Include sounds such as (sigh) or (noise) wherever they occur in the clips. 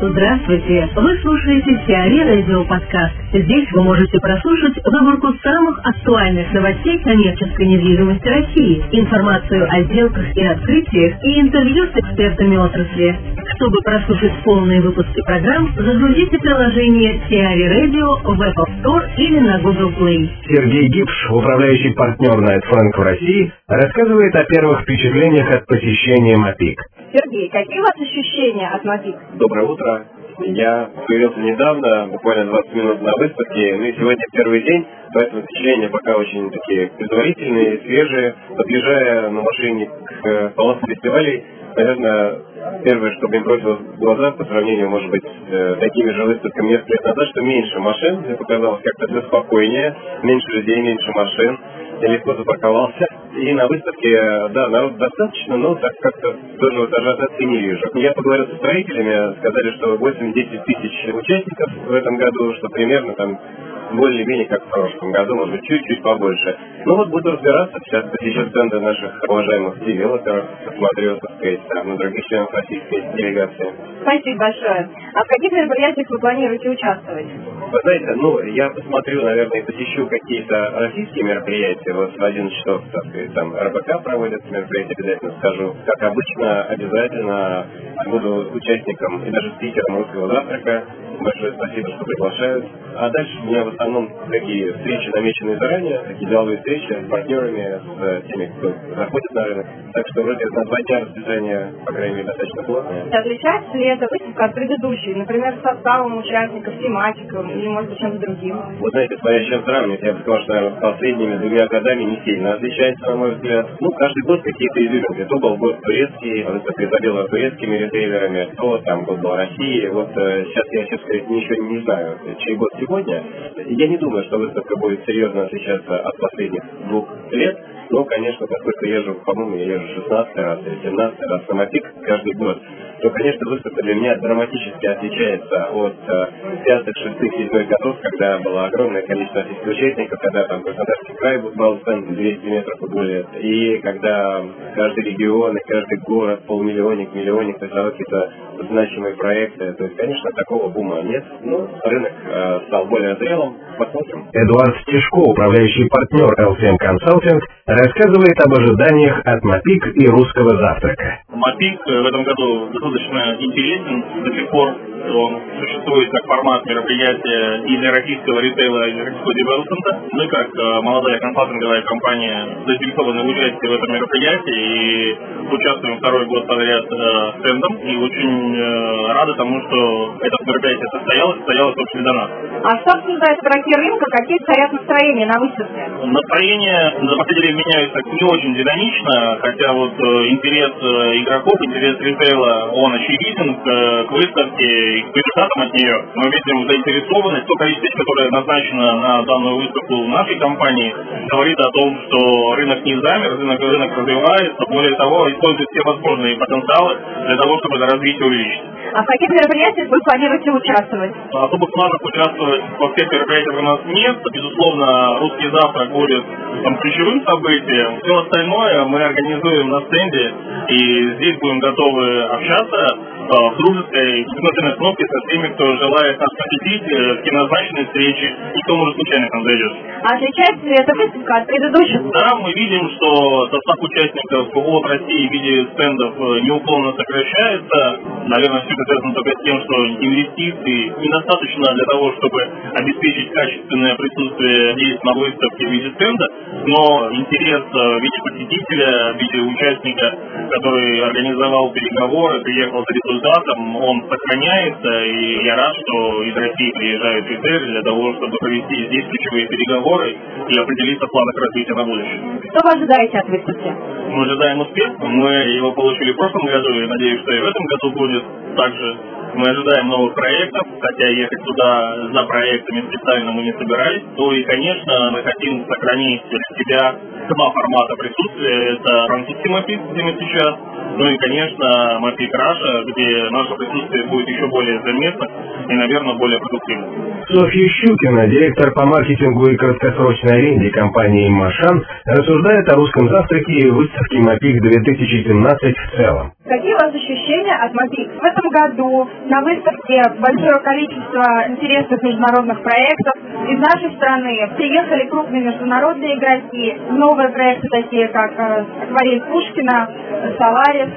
Здравствуйте! Вы слушаете Теори Радио Подкаст. Здесь вы можете прослушать выборку самых актуальных новостей коммерческой недвижимости России, информацию о сделках и открытиях и интервью с экспертами отрасли. Чтобы прослушать полные выпуски программ, загрузите приложение Теори Radio в Apple Store или на Google Play. Сергей Гипш, управляющий партнер Frank в России, рассказывает о первых впечатлениях от посещения МАПИК. Сергей, какие у вас ощущения от МАПИК? Доброе утро. Я появился недавно, буквально 20 минут на выставке, ну и сегодня первый день, поэтому впечатления пока очень такие предварительные, свежие. Подъезжая на машине к э, полосу фестивалей, наверное, первое, что мне бросилось в глаза по сравнению, может быть, с э, такими же выставками несколько лет назад, что меньше машин, мне показалось как-то все спокойнее, меньше людей, меньше машин, легко запарковался. И на выставке, э, да, народ достаточно, но так как-то тоже вот ажиотации не вижу. Я поговорил со строителями, сказали, что 8-10 тысяч участников в этом году, что примерно там более-менее как в прошлом году, может быть, чуть-чуть побольше. Ну вот буду разбираться, сейчас посещу стенды наших уважаемых девелоперов, посмотрю, так сказать, там, на других членов российской делегации. Спасибо большое. А в каких мероприятиях вы планируете участвовать? Вы знаете, ну, я посмотрю, наверное, и посещу какие-то российские мероприятия. Вот в 11 часов, так сказать, там РБК проводят мероприятия, обязательно скажу. Как обычно, обязательно буду участником и даже спикером русского завтрака. Большое спасибо, что приглашают. А дальше у меня в основном такие встречи, намеченные заранее, такие деловые встречи с партнерами, с теми, кто заходит на рынок. Так что вроде на два дня расписание, по крайней мере, достаточно плотное. Отличается ли эта выставка от предыдущей? Например, составом участников, тематиком или, может быть, чем-то другим? Вы знаете, смотря с чем сравнивать, я бы сказал, что, наверное, с последними двумя годами не сильно отличается, на мой взгляд. Ну, каждый год какие-то изюминки. То был год турецкий, выставка изобиловала турецкими ритейлерами, то там год был России. Вот э, сейчас я, честно ничего не знаю, чей год сегодня. Я не думаю, что выставка будет серьезно отличаться от последних двух лет. Но, конечно, поскольку я езжу, по-моему, я езжу 16 раз или 17 раз на каждый год, то, конечно, выставка для меня драматически отличается от э, пятых, шестых, седьмых годов, когда было огромное количество российских участников, когда там Краснодарский край был стенд 200 метров и более, и когда каждый регион и каждый город, полмиллионник, миллионник создавал какие-то значимые проекты. То есть, конечно, такого бума нет. Но рынок э, стал более зрелым. Посмотрим. Эдуард Стешко, управляющий партнер LCM Consulting, рассказывает об ожиданиях от МАПИК и русского завтрака. МАПИК в этом году достаточно интересен до сих пор. Он существует как формат мероприятия и для российского ритейла, и для российского девелопмента. Мы, как э, молодая консалтинговая компания, заинтересованы в участии в этом мероприятии и участвуем второй год подряд э, стендом. И очень э, рады тому, что это мероприятие состоялось, состоялось, собственно, до нас. А что обсуждают игроки рынка? Какие стоят настроения на выставке? Настроение, на самом деле, меняется не очень динамично, хотя вот э, интерес э, игроков, интерес ритейла, он очевиден к, к выставке и к результатам от нее. Мы видим заинтересованность, то количество, которое назначено на данную выставку нашей компании, говорит о том, что рынок не замер, рынок, рынок развивается, более того, использует все возможные потенциалы для того, чтобы это развитие увеличить. А в каких мероприятиях вы планируете участвовать? Особых планов участвовать во всех мероприятиях у нас нет. Безусловно, русский завтрак будет там, ключевым событием. Все остальное мы организуем на стенде, и здесь будем готовы общаться в дружеской приглашенной кнопке со всеми, кто желает нас посетить, э, в назначенной встречи, и кто может случайно к нам зайдет. А отличается ли эта выставка от предыдущих? Да, мы видим, что состав участников от России в виде стендов э, неуклонно сокращается. Наверное, все это связано только с тем, что инвестиций недостаточно для того, чтобы обеспечить качественное присутствие здесь на выставке в виде стенда, но интерес э, в виде посетителя, в виде участника, который организовал переговоры, приехал с результатом, он сохраняется, и я рад, что из России приезжают ритейлеры для того, чтобы провести здесь ключевые переговоры и определиться в планах развития на будущее. Что вы ожидаете от выставки? Мы ожидаем успех. Мы его получили в прошлом году и надеюсь, что и в этом году будет также. Мы ожидаем новых проектов, хотя ехать туда за проектами специально мы не собирались. Ну и, конечно, мы хотим сохранить для себя два формата присутствия. Это французский мапик, где мы сейчас, ну и, конечно, мапик Раша, где наше присутствие будет еще более заметно и, наверное, более продуктивно. Софья Щукина, директор по маркетингу и краткосрочной аренде компании «Машан», рассуждает о русском завтраке и выставке МАПИК 2017 в целом. Какие у вас? Ощущения от МОПИК. В этом году на выставке большое количество интересных международных проектов. Из нашей страны приехали крупные международные игроки, новые проекты такие, как э, «Акварель Пушкина», «Соларис»,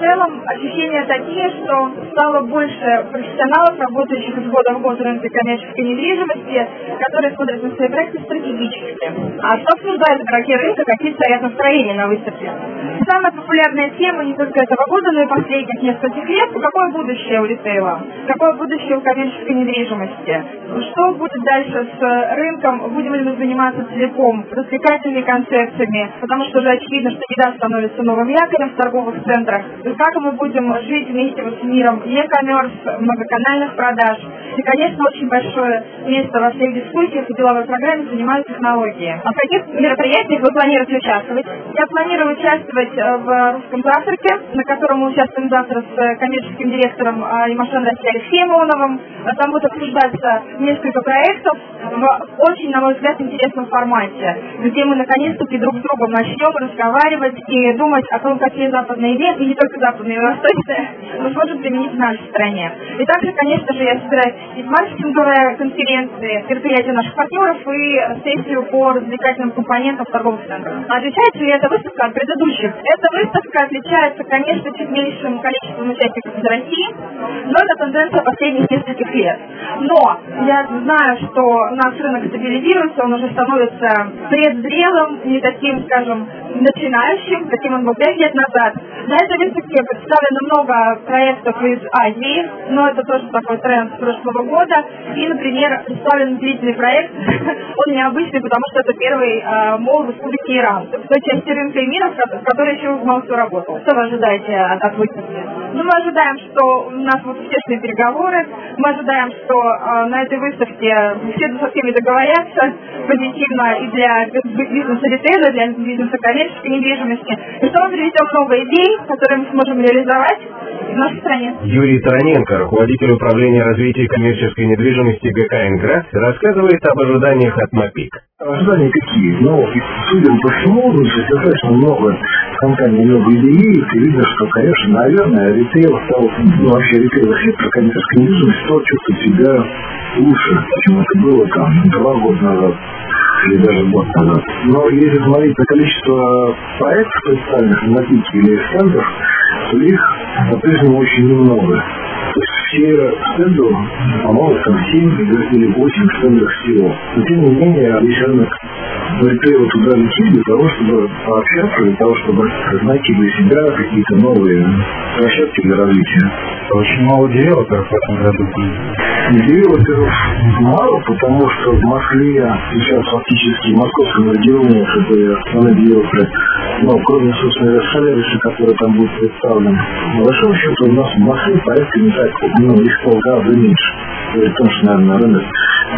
целом ощущения такие, что стало больше профессионалов, работающих из года в год в рынке коммерческой недвижимости, которые смотрят на свои проекты стратегически. А что обсуждают игроки рынка, какие стоят настроения на выставке? Самая популярная тема не только этого года, но и последних нескольких лет – какое будущее у ритейла, какое будущее у коммерческой недвижимости, что будет дальше с рынком, будем ли мы заниматься целиком развлекательными концепциями, потому что уже очевидно, что еда становится новым якорем в торговых центрах, как мы будем жить вместе с миром e-commerce, многоканальных продаж. И, конечно, очень большое место во всех дискуссиях и деловой программе занимают технологии. А в каких мероприятиях вы планируете участвовать? Я планирую участвовать э, в русском завтраке, на котором мы участвуем завтра с э, коммерческим директором э, Имашен России Алексеем Ионовым. Там будет обсуждаться несколько проектов в очень, на мой взгляд, интересном формате, где мы наконец-таки друг с другом начнем разговаривать и думать о том, какие западные идеи, и не только западные, но и восточные, мы сможем применить в нашей стране. И также, конечно же, я собираюсь посетить маркетинговые конференции, мероприятия наших партнеров и сессию по развлекательным компонентам в торговых центрах. Отличается ли эта выставка от предыдущих? Эта выставка отличается, конечно, чуть меньшим количеством участников из России, но это тенденция последних нескольких лет. Но я знаю, что наш рынок стабилизируется, он уже становится предзрелым, не таким, скажем, начинающим, каким он был пять лет назад. На этой выставке представлено много проектов из Азии, но это тоже такой тренд с прошлого года. И, например, представлен длительный проект, (laughs) он необычный, потому что это первый э, мол в республике Иран, в той части рынка и мира, в которой еще мало кто работал. Что вы ожидаете от, от выставки? Ну, мы ожидаем, что у нас будут успешные переговоры, мы ожидаем, что э, на этой выставке все со всеми договорятся позитивно и для бизнеса ритейла, для бизнеса коммерческой недвижимости, и что мы приведем много идей, которые мы сможем реализовать в нашей стране. Юрий Тараненко, руководитель управления развития коммерческой недвижимости ГК «Инград», рассказывает об ожиданиях от МАПИК. Ожидания какие? Ну, судя по всему, значит, достаточно много компаний, много идей, и видно, что, конечно, наверное, ритейл стал, ну, вообще ритейл сектор коммерческой недвижимости стал чувствовать себя лучше, чем это было там два года назад или даже год назад. Но если смотреть на количество проектов, представленных на или стендов, то их по-прежнему очень немного. Все стенды, по-моему, там 7 или 8 стендов всего. Но тем не менее, рынок ритейла туда летит для того, чтобы пообщаться, для того, чтобы найти для себя какие-то новые площадки для развития. Очень мало девелоперов в этом году. Девелоперов мало, потому что в Москве сейчас фактически в московском регионе это основные девелоперы, ну, кроме, собственно, Солериса, который там будет представлен. По большому счету у нас в Москве порядка не так, ну, их полгода меньше. При том, что, наверное, рынок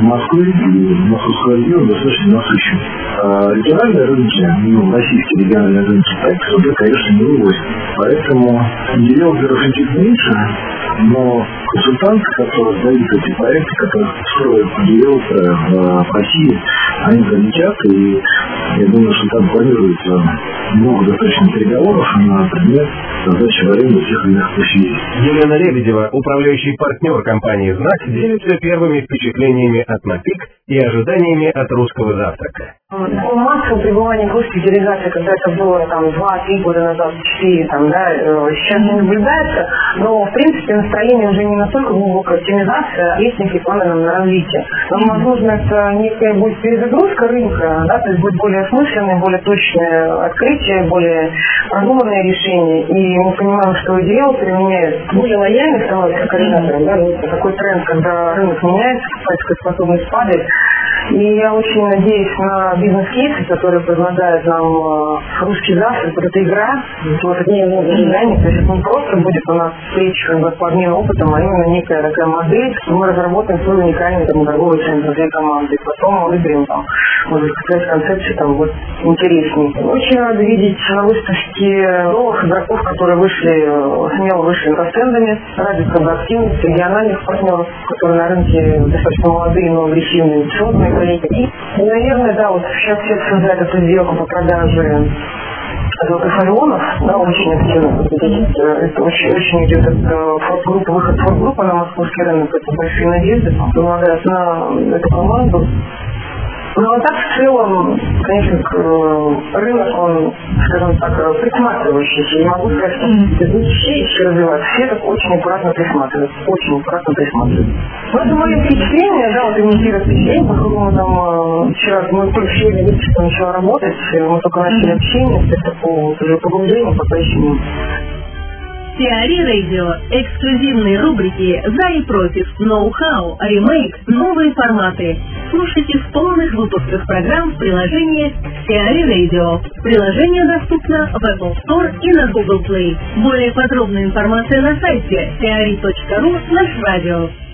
Москве и в московском регионе достаточно насыщен. А региональные рынки, ну, российские региональные рынки, так сюда, конечно, не вывозят. Поэтому девелоперов этих меньше, но консультанты, которые дают эти проекты, которые строят девелоперы в России, они залетят, и я думаю, что там планируется много достаточно переговоров на предмет создачи в аренду всех иных площадей. Елена Лебедева, управляющий партнер компании «Знак», делится первыми впечатлениями от МАПИК и ожиданиями от русского завтрака. Массовое пребывание русских делегаций, когда это было там два-три года назад, четыре, там, да, э, сейчас не наблюдается, но в принципе настроение уже не настолько глубокая оптимизация, а есть некие планы на развитие. Но, возможно, это некая будет перезагрузка рынка, да, то есть будет более осмысленное, более точное открытие, более продуманное решение. И мы понимаем, что девелоперы меняют более лояльно становятся к арендаторам, да, это такой тренд, когда рынок меняется, покупательская способность падает. И я очень надеюсь на бизнес-кейсы, которые предлагает нам э, русский завтрак. Вот эта игра, вот это не ожидание, то есть не просто будет у нас встреча по обмену опытом, а именно некая такая модель. Мы разработаем свой уникальный там, торговый центр для команды. Потом мы выберем там, может быть, какая-то концепция там вот интереснее. Очень рада видеть на выставке новых игроков, которые вышли, э, смело вышли на стендами, ради активности региональных партнеров, которые на рынке достаточно молодые, но агрессивные, инвестиционные коллеги. И, наверное, да, вот сейчас все обсуждают эту сделку по продаже Фарионов, да, очень активно. Это очень, очень идет это форт-группа, выход форт-группы на московский рынок, это большие надежды, предлагают на эту команду. Ну а так в целом, конечно, э, рынок, он, скажем так, присматривающийся. Не могу сказать, что mm-hmm. все еще развивать. Все так очень аккуратно присматривают. Очень аккуратно присматривают. Ну, это мои впечатления, да, вот имитируют впечатление, поскольку мы там э, вчера, мы только сегодня вечером начала работать, мы только начали общение, с такого уже погружения, пока еще не Теори Радио. Эксклюзивные рубрики «За и против», «Ноу-хау», «Ремейк», новые форматы. Слушайте в полных выпусках программ в приложении Теори Radio. Приложение доступно в Apple Store и на Google Play. Более подробная информация на сайте teori.ru радио.